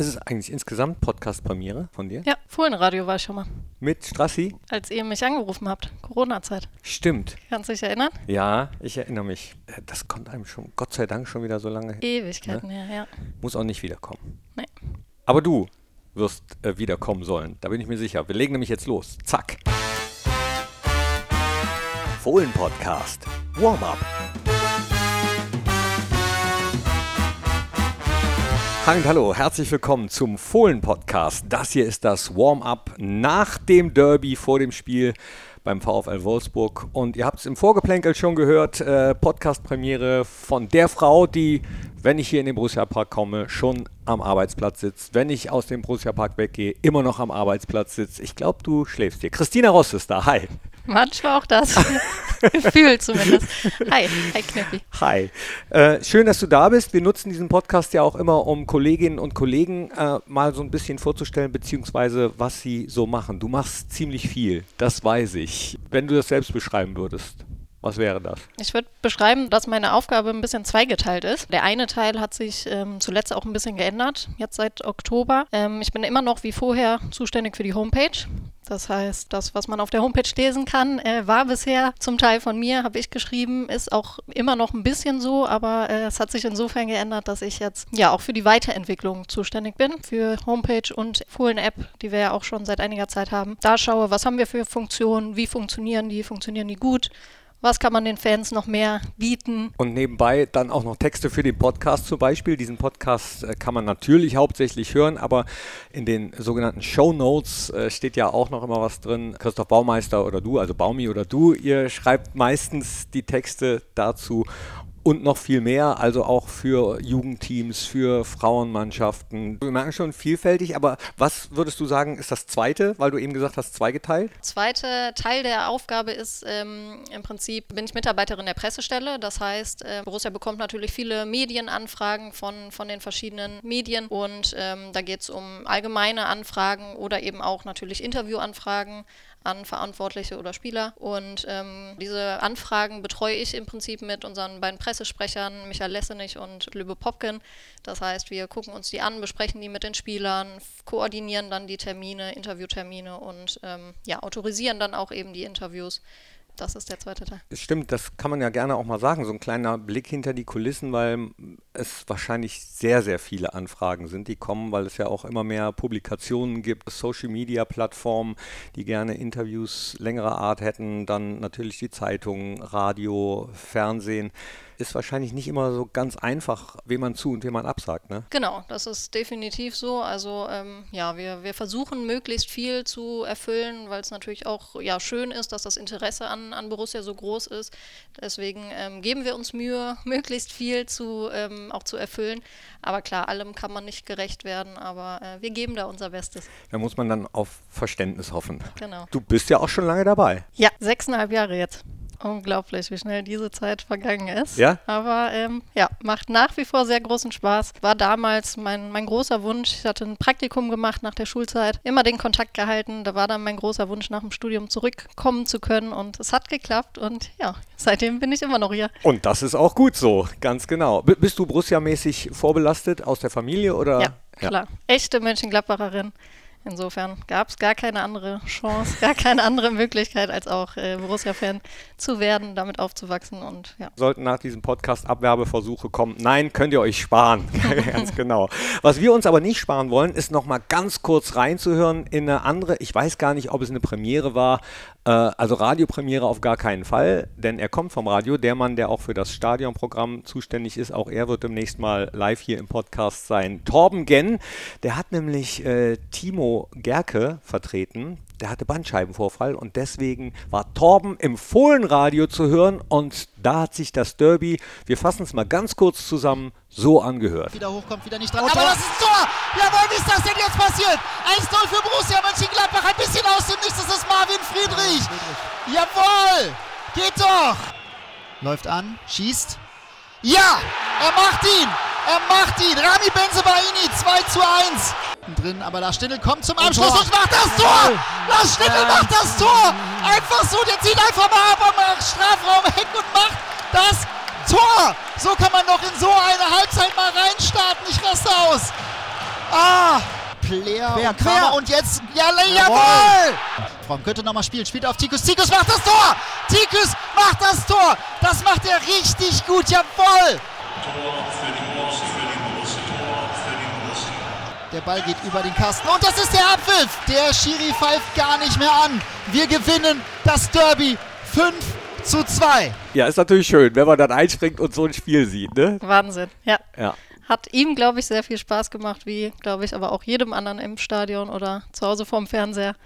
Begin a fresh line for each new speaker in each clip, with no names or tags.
Ist es eigentlich insgesamt Podcast-Premiere von dir?
Ja, Fohlenradio war ich schon mal.
Mit Strassi?
Als ihr mich angerufen habt, Corona-Zeit.
Stimmt.
Kannst du dich erinnern?
Ja, ich erinnere mich. Äh, das kommt einem schon, Gott sei Dank, schon wieder so lange her.
Ewigkeiten
Ne?
her, ja.
Muss auch nicht wiederkommen.
Nee.
Aber du wirst äh, wiederkommen sollen. Da bin ich mir sicher. Wir legen nämlich jetzt los. Zack. Fohlen-Podcast. Warm-up. Hi hallo, herzlich willkommen zum Fohlen-Podcast. Das hier ist das Warm-up nach dem Derby vor dem Spiel beim VfL Wolfsburg. Und ihr habt es im Vorgeplänkel schon gehört, äh, Podcast-Premiere von der Frau, die, wenn ich hier in den Borussia Park komme, schon am Arbeitsplatz sitzt. Wenn ich aus dem Borussia Park weggehe, immer noch am Arbeitsplatz sitzt. Ich glaube, du schläfst hier. Christina Ross ist da. Hi.
Manchmal auch das. Gefühl zumindest. Hi, hi Knippi.
Hi. Äh, schön, dass du da bist. Wir nutzen diesen Podcast ja auch immer, um Kolleginnen und Kollegen äh, mal so ein bisschen vorzustellen, beziehungsweise was sie so machen. Du machst ziemlich viel, das weiß ich. Wenn du das selbst beschreiben würdest. Was wäre das?
Ich würde beschreiben, dass meine Aufgabe ein bisschen zweigeteilt ist. Der eine Teil hat sich ähm, zuletzt auch ein bisschen geändert, jetzt seit Oktober. Ähm, ich bin immer noch wie vorher zuständig für die Homepage. Das heißt, das, was man auf der Homepage lesen kann, äh, war bisher zum Teil von mir, habe ich geschrieben, ist auch immer noch ein bisschen so, aber äh, es hat sich insofern geändert, dass ich jetzt ja auch für die Weiterentwicklung zuständig bin, für Homepage und Fohlen-App, die wir ja auch schon seit einiger Zeit haben. Da schaue, was haben wir für Funktionen, wie funktionieren die, funktionieren die gut, was kann man den Fans noch mehr bieten?
Und nebenbei dann auch noch Texte für den Podcast zum Beispiel. Diesen Podcast äh, kann man natürlich hauptsächlich hören, aber in den sogenannten Show Notes äh, steht ja auch noch immer was drin. Christoph Baumeister oder du, also Baumi oder du, ihr schreibt meistens die Texte dazu und noch viel mehr, also auch für Jugendteams, für Frauenmannschaften. Wir merken schon vielfältig, aber was würdest du sagen, ist das zweite, weil du eben gesagt hast, zweigeteilt?
Zweite Teil der Aufgabe ist ähm, im Prinzip, bin ich Mitarbeiterin der Pressestelle. Das heißt, äh, Borussia bekommt natürlich viele Medienanfragen von, von den verschiedenen Medien und ähm, da geht es um allgemeine Anfragen oder eben auch natürlich Interviewanfragen an Verantwortliche oder Spieler. Und ähm, diese Anfragen betreue ich im Prinzip mit unseren beiden Pressesprechern, Michael Lessenich und Lübe Popken. Das heißt, wir gucken uns die an, besprechen die mit den Spielern, koordinieren dann die Termine, Interviewtermine und ähm, ja, autorisieren dann auch eben die Interviews. Das ist der zweite Teil.
Stimmt, das kann man ja gerne auch mal sagen, so ein kleiner Blick hinter die Kulissen, weil es wahrscheinlich sehr, sehr viele Anfragen sind, die kommen, weil es ja auch immer mehr Publikationen gibt, Social-Media-Plattformen, die gerne Interviews längerer Art hätten, dann natürlich die Zeitungen, Radio, Fernsehen. Ist wahrscheinlich nicht immer so ganz einfach, wem man zu und wem man absagt, ne?
Genau, das ist definitiv so. Also ähm, ja, wir, wir versuchen möglichst viel zu erfüllen, weil es natürlich auch ja, schön ist, dass das Interesse an, an Borussia so groß ist. Deswegen ähm, geben wir uns Mühe, möglichst viel zu, ähm, auch zu erfüllen. Aber klar, allem kann man nicht gerecht werden, aber äh, wir geben da unser Bestes.
Da muss man dann auf Verständnis hoffen.
Genau.
Du bist ja auch schon lange dabei.
Ja, sechseinhalb Jahre jetzt. Unglaublich, wie schnell diese Zeit vergangen ist.
Ja?
Aber ähm, ja, macht nach wie vor sehr großen Spaß. War damals mein, mein großer Wunsch. Ich hatte ein Praktikum gemacht nach der Schulzeit, immer den Kontakt gehalten. Da war dann mein großer Wunsch, nach dem Studium zurückkommen zu können. Und es hat geklappt. Und ja, seitdem bin ich immer noch hier.
Und das ist auch gut so, ganz genau. B bist du Borussia-mäßig vorbelastet aus der Familie oder?
Ja, klar. Echte Mönchengladbacherin. Insofern gab es gar keine andere Chance, gar keine andere Möglichkeit, als auch äh, Borussia-Fan zu werden, damit aufzuwachsen und ja.
Sollten nach diesem Podcast Abwerbeversuche kommen, nein, könnt ihr euch sparen. ganz genau. Was wir uns aber nicht sparen wollen, ist nochmal ganz kurz reinzuhören in eine andere, ich weiß gar nicht, ob es eine Premiere war, äh, also Radiopremiere auf gar keinen Fall, denn er kommt vom Radio, der Mann, der auch für das Stadionprogramm zuständig ist, auch er wird demnächst mal live hier im Podcast sein. Torben Genn, der hat nämlich äh, Timo Gerke vertreten. Der hatte Bandscheibenvorfall und deswegen war Torben im Fohlenradio zu hören und da hat sich das Derby, wir fassen es mal ganz kurz zusammen, so angehört.
Wieder hochkommt, wieder nicht dran. Aber das ist Tor! Jawohl, wie ist das denn jetzt passiert? 1-0 für Borussia Mönchengladbach, ein bisschen aus dem Nichts, das ist Marvin Friedrich. Jawohl! Geht doch! Läuft an, schießt. Ja! Er macht ihn! Er macht ihn! Rami Benzebaini, 2 zu 1. Drin, aber Lars Stindl kommt zum Abschluss und, macht das Tor! Lars Stindl macht das Tor! Einfach so, der zieht einfach mal ab am Strafraum weg und macht das Tor! So kann man doch in so eine Halbzeit mal reinstarten. Ich raste aus. Ah, Quer, quer, quer. und jetzt, ja, jawohl! Fromm könnte nochmal spielen, spielt auf Tikus. Tikus macht das Tor! Tikus macht das Tor! Das macht er richtig gut, jawohl! Tor für die Borussia, für die Borussia, Tor für die Borussia. Der Ball geht über den Kasten und das ist der Abpfiff! Der Schiri pfeift gar nicht mehr an. Wir gewinnen das Derby 5 zu 2.
Ja, ist natürlich schön, wenn man dann einspringt und so ein Spiel sieht, ne?
Wahnsinn, ja.
Ja.
Hat ihm, glaube ich, sehr viel Spaß gemacht, wie, glaube ich, aber auch jedem anderen im Stadion oder zu Hause vorm Fernseher.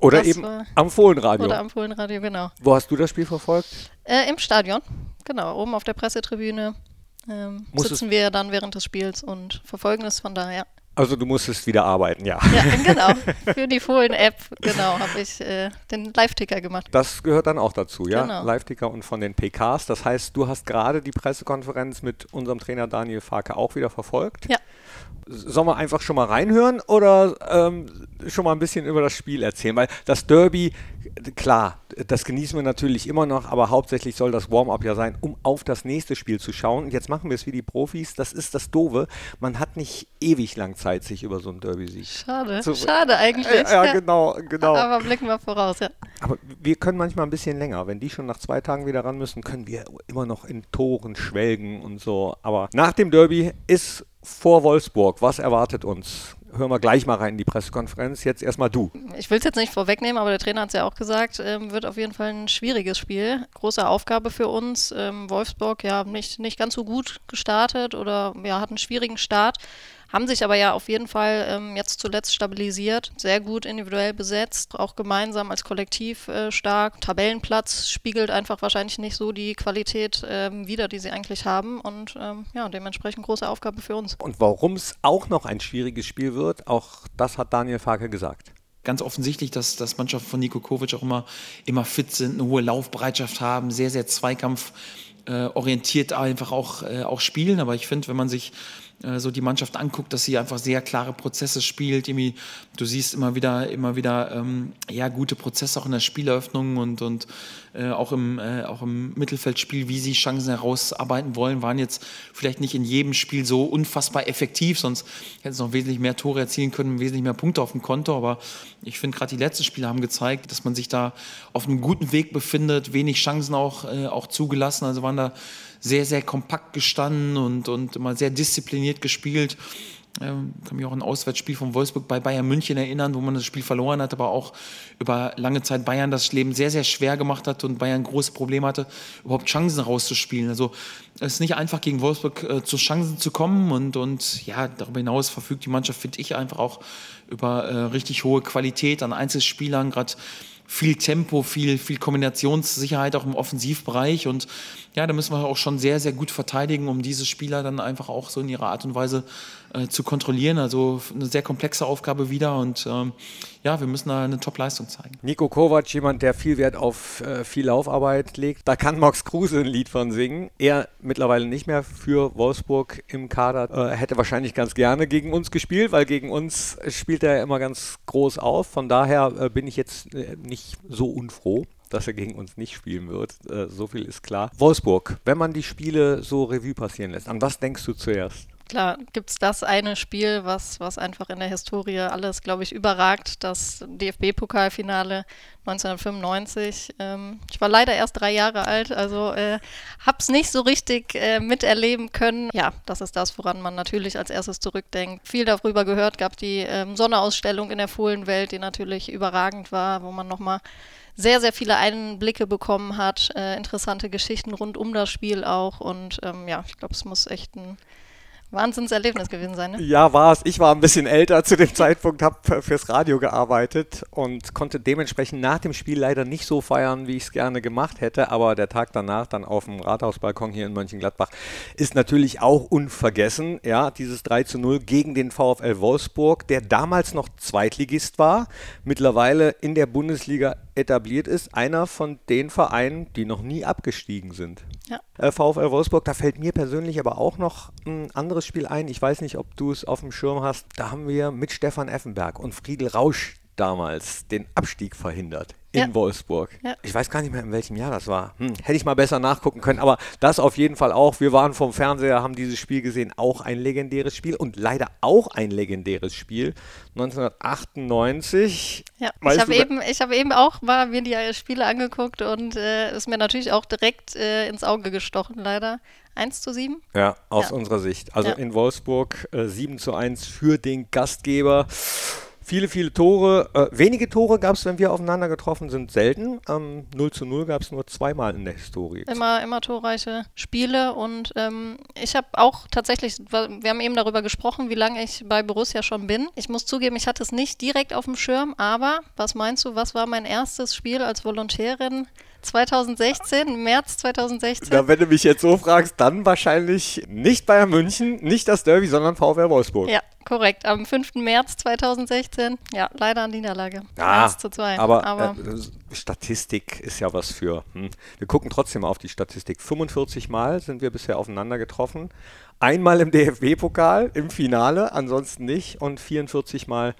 Oder das eben war, am Fohlenradio.
Oder am Fohlenradio, genau.
Wo hast du das Spiel verfolgt?
Äh, Im Stadion, genau, oben auf der Pressetribüne. Ähm, sitzen wir dann während des Spiels und verfolgen es von daher.
Also du musstest wieder arbeiten, ja.
Ja, genau. Für die Fohlen-App, genau, habe ich äh, den Live-Ticker gemacht.
Das gehört dann auch dazu, ja? Genau. Live-Ticker und von den PKs. Das heißt, du hast gerade die Pressekonferenz mit unserem Trainer Daniel Farke auch wieder verfolgt.
Ja.
Sollen wir einfach schon mal reinhören oder ähm, schon mal ein bisschen über das Spiel erzählen? Weil das Derby, klar, das genießen wir natürlich immer noch, aber hauptsächlich soll das Warm-up ja sein, um auf das nächste Spiel zu schauen. Und jetzt machen wir es wie die Profis. Das ist das Doofe. Man hat nicht ewig lang Zeit, sich über so ein Derby-Sieg
Schade, zu schade eigentlich.
Ja, ja, genau, genau.
Aber blicken wir voraus, ja.
Aber wir können manchmal ein bisschen länger. Wenn die schon nach zwei Tagen wieder ran müssen, können wir immer noch in Toren schwelgen und so. Aber nach dem Derby ist vor Wolfsburg. Was erwartet uns? Hören wir gleich mal rein in die Pressekonferenz. Jetzt erstmal du.
Ich will es jetzt nicht vorwegnehmen, aber der Trainer hat es ja auch gesagt, ähm, wird auf jeden Fall ein schwieriges Spiel. Große Aufgabe für uns. Ähm, Wolfsburg ja nicht, nicht ganz so gut gestartet oder ja, hat einen schwierigen Start. Haben sich aber ja auf jeden Fall ähm, jetzt zuletzt stabilisiert, sehr gut individuell besetzt, auch gemeinsam als Kollektiv äh, stark. Tabellenplatz spiegelt einfach wahrscheinlich nicht so die Qualität ähm, wider, die sie eigentlich haben und ähm, ja, dementsprechend große Aufgabe für uns.
Und warum es auch noch ein schwieriges Spiel wird, auch das hat Daniel Farke gesagt
ganz offensichtlich, dass, dass Mannschaften von Niko Kovic auch immer, immer fit sind, eine hohe Laufbereitschaft haben, sehr, sehr zweikampforientiert äh, einfach auch, äh, auch spielen. Aber ich finde, wenn man sich äh, so die Mannschaft anguckt, dass sie einfach sehr klare Prozesse spielt. Irgendwie, du siehst immer wieder, immer wieder ähm, ja, gute Prozesse auch in der Spieleröffnung und, und äh, auch, im, äh, auch im Mittelfeldspiel, wie sie Chancen herausarbeiten wollen, waren jetzt vielleicht nicht in jedem Spiel so unfassbar effektiv, sonst hätten sie noch wesentlich mehr Tore erzielen können, wesentlich mehr Punkte auf dem Konto. Aber ich finde, gerade die letzten Spiele haben gezeigt, dass man sich da auf einem guten Weg befindet, wenig Chancen auch, äh, auch zugelassen. Also waren da sehr, sehr kompakt gestanden und, und immer sehr diszipliniert gespielt. Ähm, kann mich auch an ein Auswärtsspiel von Wolfsburg bei Bayern München erinnern, wo man das Spiel verloren hat, aber auch über lange Zeit Bayern das Leben sehr, sehr schwer gemacht hat und Bayern große Probleme hatte, überhaupt Chancen rauszuspielen. Also es ist nicht einfach gegen Wolfsburg äh, zu Chancen zu kommen und, und ja, darüber hinaus verfügt die Mannschaft, finde ich, einfach auch über äh, richtig hohe Qualität an Einzelspielern, gerade viel Tempo, viel, viel Kombinationssicherheit auch im Offensivbereich. Und ja, da müssen wir auch schon sehr, sehr gut verteidigen, um diese Spieler dann einfach auch so in ihrer Art und Weise äh, zu kontrollieren. Also eine sehr komplexe Aufgabe wieder. Und ähm, ja, wir müssen da eine Top-Leistung zeigen.
Nico Kovac, jemand, der viel Wert auf äh, viel Laufarbeit legt. Da kann Max Kruse ein Lied von singen. Er mittlerweile nicht mehr für Wolfsburg im Kader. Äh, hätte wahrscheinlich ganz gerne gegen uns gespielt, weil gegen uns spielt er immer ganz groß auf. Von daher äh, bin ich jetzt äh, nicht so unfroh dass er gegen uns nicht spielen wird. Äh, so viel ist klar. Wolfsburg, wenn man die Spiele so Revue passieren lässt, an was denkst du zuerst?
Klar, gibt es das eine Spiel, was, was einfach in der Historie alles, glaube ich, überragt, das DFB-Pokalfinale 1995. Ähm, ich war leider erst drei Jahre alt, also äh, habe es nicht so richtig äh, miterleben können. Ja, das ist das, woran man natürlich als erstes zurückdenkt. Viel darüber gehört, gab die ähm, Sonneausstellung in der Fohlenwelt, die natürlich überragend war, wo man nochmal sehr, sehr viele Einblicke bekommen hat, äh, interessante Geschichten rund um das Spiel auch. Und ähm, ja, ich glaube, es muss echt ein Wahnsinnserlebnis gewesen sein, ne?
Ja, war es. Ich war ein bisschen älter zu dem Zeitpunkt, habe fürs Radio gearbeitet und konnte dementsprechend nach dem Spiel leider nicht so feiern, wie ich es gerne gemacht hätte. Aber der Tag danach dann auf dem Rathausbalkon hier in Mönchengladbach ist natürlich auch unvergessen. Ja, dieses 3 zu 0 gegen den VfL Wolfsburg, der damals noch Zweitligist war, mittlerweile in der Bundesliga etabliert ist. Einer von den Vereinen, die noch nie abgestiegen sind.
Ja.
Äh, VfL Wolfsburg, da fällt mir persönlich aber auch noch ein anderes Spiel ein. Ich weiß nicht, ob du es auf dem Schirm hast. Da haben wir mit Stefan Effenberg und Friedel Rausch damals den Abstieg verhindert in
Ja.
Wolfsburg.
Ja.
Ich weiß gar nicht mehr, in welchem Jahr das war. Hm, hätte ich mal besser nachgucken können, aber das auf jeden Fall auch. Wir waren vom Fernseher, haben dieses Spiel gesehen. Auch ein legendäres Spiel und leider auch ein legendäres Spiel. 1998.
Ja,
Weißt
ich habe eben, ich habe eben auch mal mir die Spiele angeguckt und äh, ist mir natürlich auch direkt äh, ins Auge gestochen, leider. 1 zu 7.
Ja, aus
Ja.
unserer Sicht. Also
Ja.
in Wolfsburg äh, 7 zu 1 für den Gastgeber. Viele, viele Tore. Äh, wenige Tore gab es, wenn wir aufeinander getroffen sind, selten. Ähm, 0 zu 0 gab es nur zweimal in der Historie.
Immer, immer torreiche Spiele und ähm, ich habe auch tatsächlich, wir haben eben darüber gesprochen, wie lange ich bei Borussia schon bin. Ich muss zugeben, ich hatte es nicht direkt auf dem Schirm, aber was meinst du, was war mein erstes Spiel als Volontärin 2016, im März 2016?
Na, wenn du mich jetzt so fragst, dann wahrscheinlich nicht Bayern München, nicht das Derby, sondern VfR Wolfsburg.
Ja, korrekt. Am 5. März 2016. Ja, leider an Niederlage.
Ja,
1 zu 2.
aber,
aber
äh, Statistik ist ja was für. Hm. Wir gucken trotzdem auf die Statistik. 45 Mal sind wir bisher aufeinander getroffen. Einmal im DFB-Pokal im Finale, ansonsten nicht. Und 44 Mal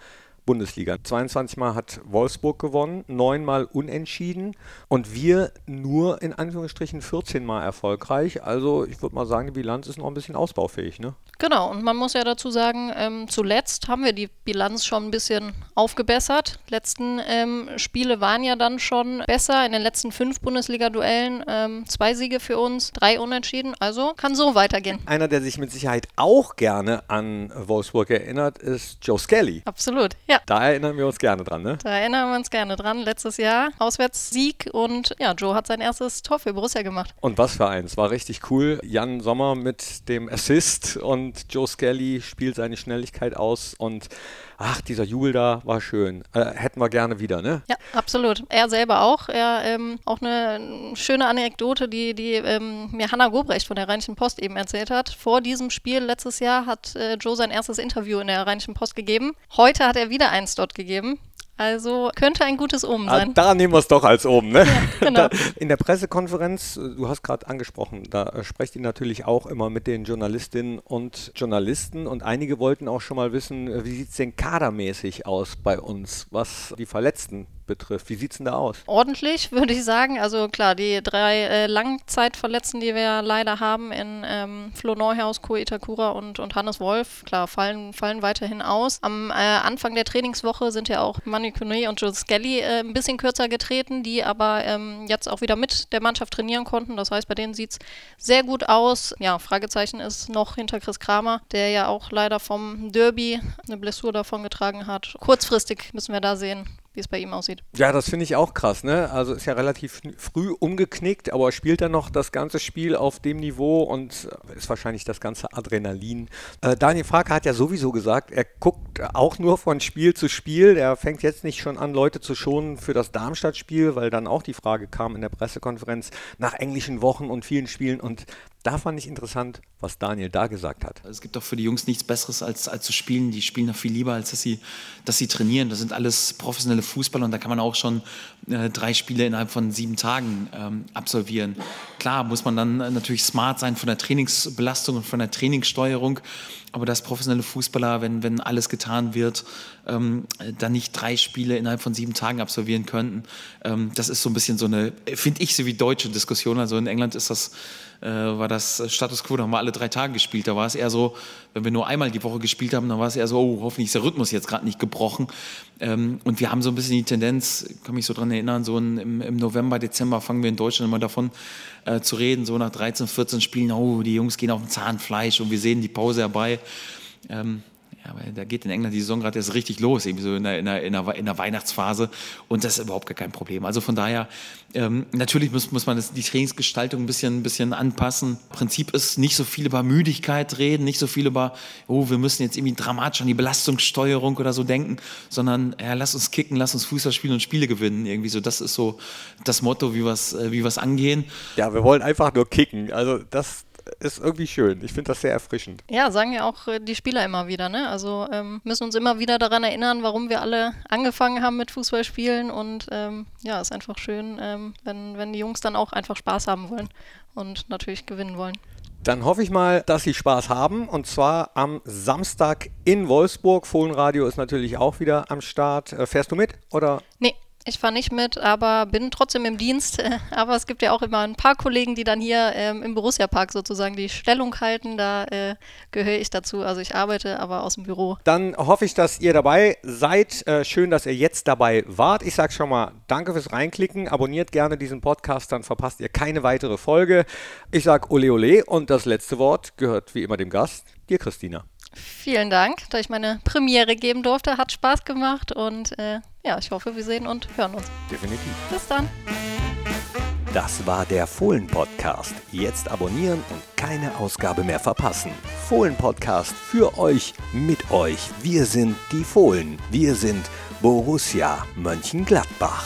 Bundesliga. 22 Mal hat Wolfsburg gewonnen, 9 Mal unentschieden und wir nur in Anführungsstrichen 14 Mal erfolgreich. Also ich würde mal sagen, die Bilanz ist noch ein bisschen ausbaufähig. Ne?
Genau, und man muss ja dazu sagen, ähm, zuletzt haben wir die Bilanz schon ein bisschen aufgebessert. Letzten ähm, Spiele waren ja dann schon besser. In den letzten fünf Bundesliga-Duellen ähm, zwei Siege für uns, drei Unentschieden. Also kann so weitergehen.
Einer, der sich mit Sicherheit auch gerne an Wolfsburg erinnert, ist Joe Skelly.
Absolut, ja.
Da erinnern wir uns gerne dran, ne?
Da erinnern wir uns gerne dran. Letztes Jahr Auswärtssieg und ja, Joe hat sein erstes Tor für Borussia gemacht.
Und was für eins, war richtig cool. Jan Sommer mit dem Assist und Joe Skelly spielt seine Schnelligkeit aus und ach, dieser Jubel da war schön. Äh, hätten wir gerne wieder, ne?
Ja, absolut. Er selber auch. Er ähm, auch eine schöne Anekdote, die, die ähm, mir Hanna Gobrecht von der Rheinischen Post eben erzählt hat. Vor diesem Spiel letztes Jahr hat äh, Joe sein erstes Interview in der Rheinischen Post gegeben. Heute hat er wieder eins dort gegeben. Also könnte ein gutes Omen
Ah,
sein.
da nehmen wir es doch als oben, ne?
genau.
Da, in der Pressekonferenz, äh, du hast gerade angesprochen, da äh, sprecht ihr natürlich auch immer mit den Journalistinnen und Journalisten und einige wollten auch schon mal wissen, äh, wie sieht es denn kadermäßig aus bei uns, was die Verletzten betrifft. Wie sieht es denn da aus?
Ordentlich, würde ich sagen. Also klar, die drei äh, Langzeitverletzten, die wir leider haben in ähm, Flo Neuhaus, Ko Itakura und, und Hannes Wolf, klar, fallen, fallen weiterhin aus. Am äh, Anfang der Trainingswoche sind ja auch Manu Kone und Joe Skelly äh, ein bisschen kürzer getreten, die aber ähm, jetzt auch wieder mit der Mannschaft trainieren konnten. Das heißt, bei denen sieht es sehr gut aus. Ja, Fragezeichen ist noch hinter Chris Kramer, der ja auch leider vom Derby eine Blessur davon getragen hat. Kurzfristig müssen wir da sehen, wie es bei ihm aussieht.
Ja, das finde ich auch krass, ne? Also ist ja relativ früh umgeknickt, aber spielt dann noch das ganze Spiel auf dem Niveau und äh, ist wahrscheinlich das ganze Adrenalin. Äh, Daniel Farke hat ja sowieso gesagt, er guckt auch nur von Spiel zu Spiel. Er fängt jetzt nicht schon an, Leute zu schonen für das Darmstadt-Spiel, weil dann auch die Frage kam in der Pressekonferenz nach englischen Wochen und vielen Spielen und da fand ich interessant, was Daniel da gesagt hat.
Es gibt doch für die Jungs nichts Besseres als, als zu spielen. Die spielen noch viel lieber, als dass sie, dass sie trainieren. Das sind alles professionelle Fußballer und da kann man auch schon äh, drei Spiele innerhalb von sieben Tagen ähm, absolvieren. Klar muss man dann natürlich smart sein von der Trainingsbelastung und von der Trainingssteuerung. Aber dass professionelle Fußballer, wenn, wenn alles getan wird, ähm, dann nicht drei Spiele innerhalb von sieben Tagen absolvieren könnten, ähm, das ist so ein bisschen so eine, finde ich, so wie deutsche Diskussion. Also in England ist das äh, war das Status Quo, da haben wir alle drei Tage gespielt. Da war es eher so, wenn wir nur einmal die Woche gespielt haben, dann war es eher so, oh, hoffentlich ist der Rhythmus jetzt gerade nicht gebrochen. Ähm, und wir haben so ein bisschen die Tendenz, kann mich so dran erinnern, so in, im, im, November, Dezember fangen wir in Deutschland immer davon äh, zu reden, so nach 13, 14 Spielen, oh, die Jungs gehen auf dem Zahnfleisch und wir sehen die Pause herbei. Ähm, ja, aber da geht in England die Saison gerade erst richtig los, irgendwie so in der, in, der, in, der, Weihnachtsphase. Und das ist überhaupt gar kein Problem. Also von daher, ähm, natürlich muss, muss man das, die Trainingsgestaltung ein bisschen, ein bisschen anpassen. Prinzip ist nicht so viel über Müdigkeit reden, nicht so viel über, oh, wir müssen jetzt irgendwie dramatisch an die Belastungssteuerung oder so denken, sondern ja, lass uns kicken, lass uns Fußball spielen und Spiele gewinnen. Irgendwie so, das ist so das Motto, wie wir es wie wir's angehen.
Ja, wir wollen einfach nur kicken. Also das ist irgendwie schön. Ich finde das sehr erfrischend.
Ja, sagen ja auch äh, die Spieler immer wieder, ne? Also ähm, müssen uns immer wieder daran erinnern, warum wir alle angefangen haben mit Fußballspielen und ähm, ja, ist einfach schön, ähm, wenn, wenn die Jungs dann auch einfach Spaß haben wollen und natürlich gewinnen wollen.
Dann hoffe ich mal, dass Sie Spaß haben und zwar am Samstag in Wolfsburg. Fohlenradio ist natürlich auch wieder am Start. Äh, fährst du mit oder?
Nee, Ich fahre nicht mit, aber bin trotzdem im Dienst. Aber es gibt ja auch immer ein paar Kollegen, die dann hier ähm, im Borussia-Park sozusagen die Stellung halten. Da äh, gehöre ich dazu. Also ich arbeite aber aus dem Büro.
Dann hoffe ich, dass ihr dabei seid. Äh, schön, dass ihr jetzt dabei wart. Ich sage schon mal danke fürs Reinklicken. Abonniert gerne diesen Podcast, dann verpasst ihr keine weitere Folge. Ich sage ole ole und das letzte Wort gehört wie immer dem Gast, dir Christina.
Vielen Dank, dass ich meine Premiere geben durfte. Hat Spaß gemacht und äh, ja, ich hoffe, wir sehen und hören uns.
Definitiv.
Bis dann.
Das war der Fohlen-Podcast. Jetzt abonnieren und keine Ausgabe mehr verpassen. Fohlen-Podcast für euch, mit euch. Wir sind die Fohlen. Wir sind Borussia Mönchengladbach.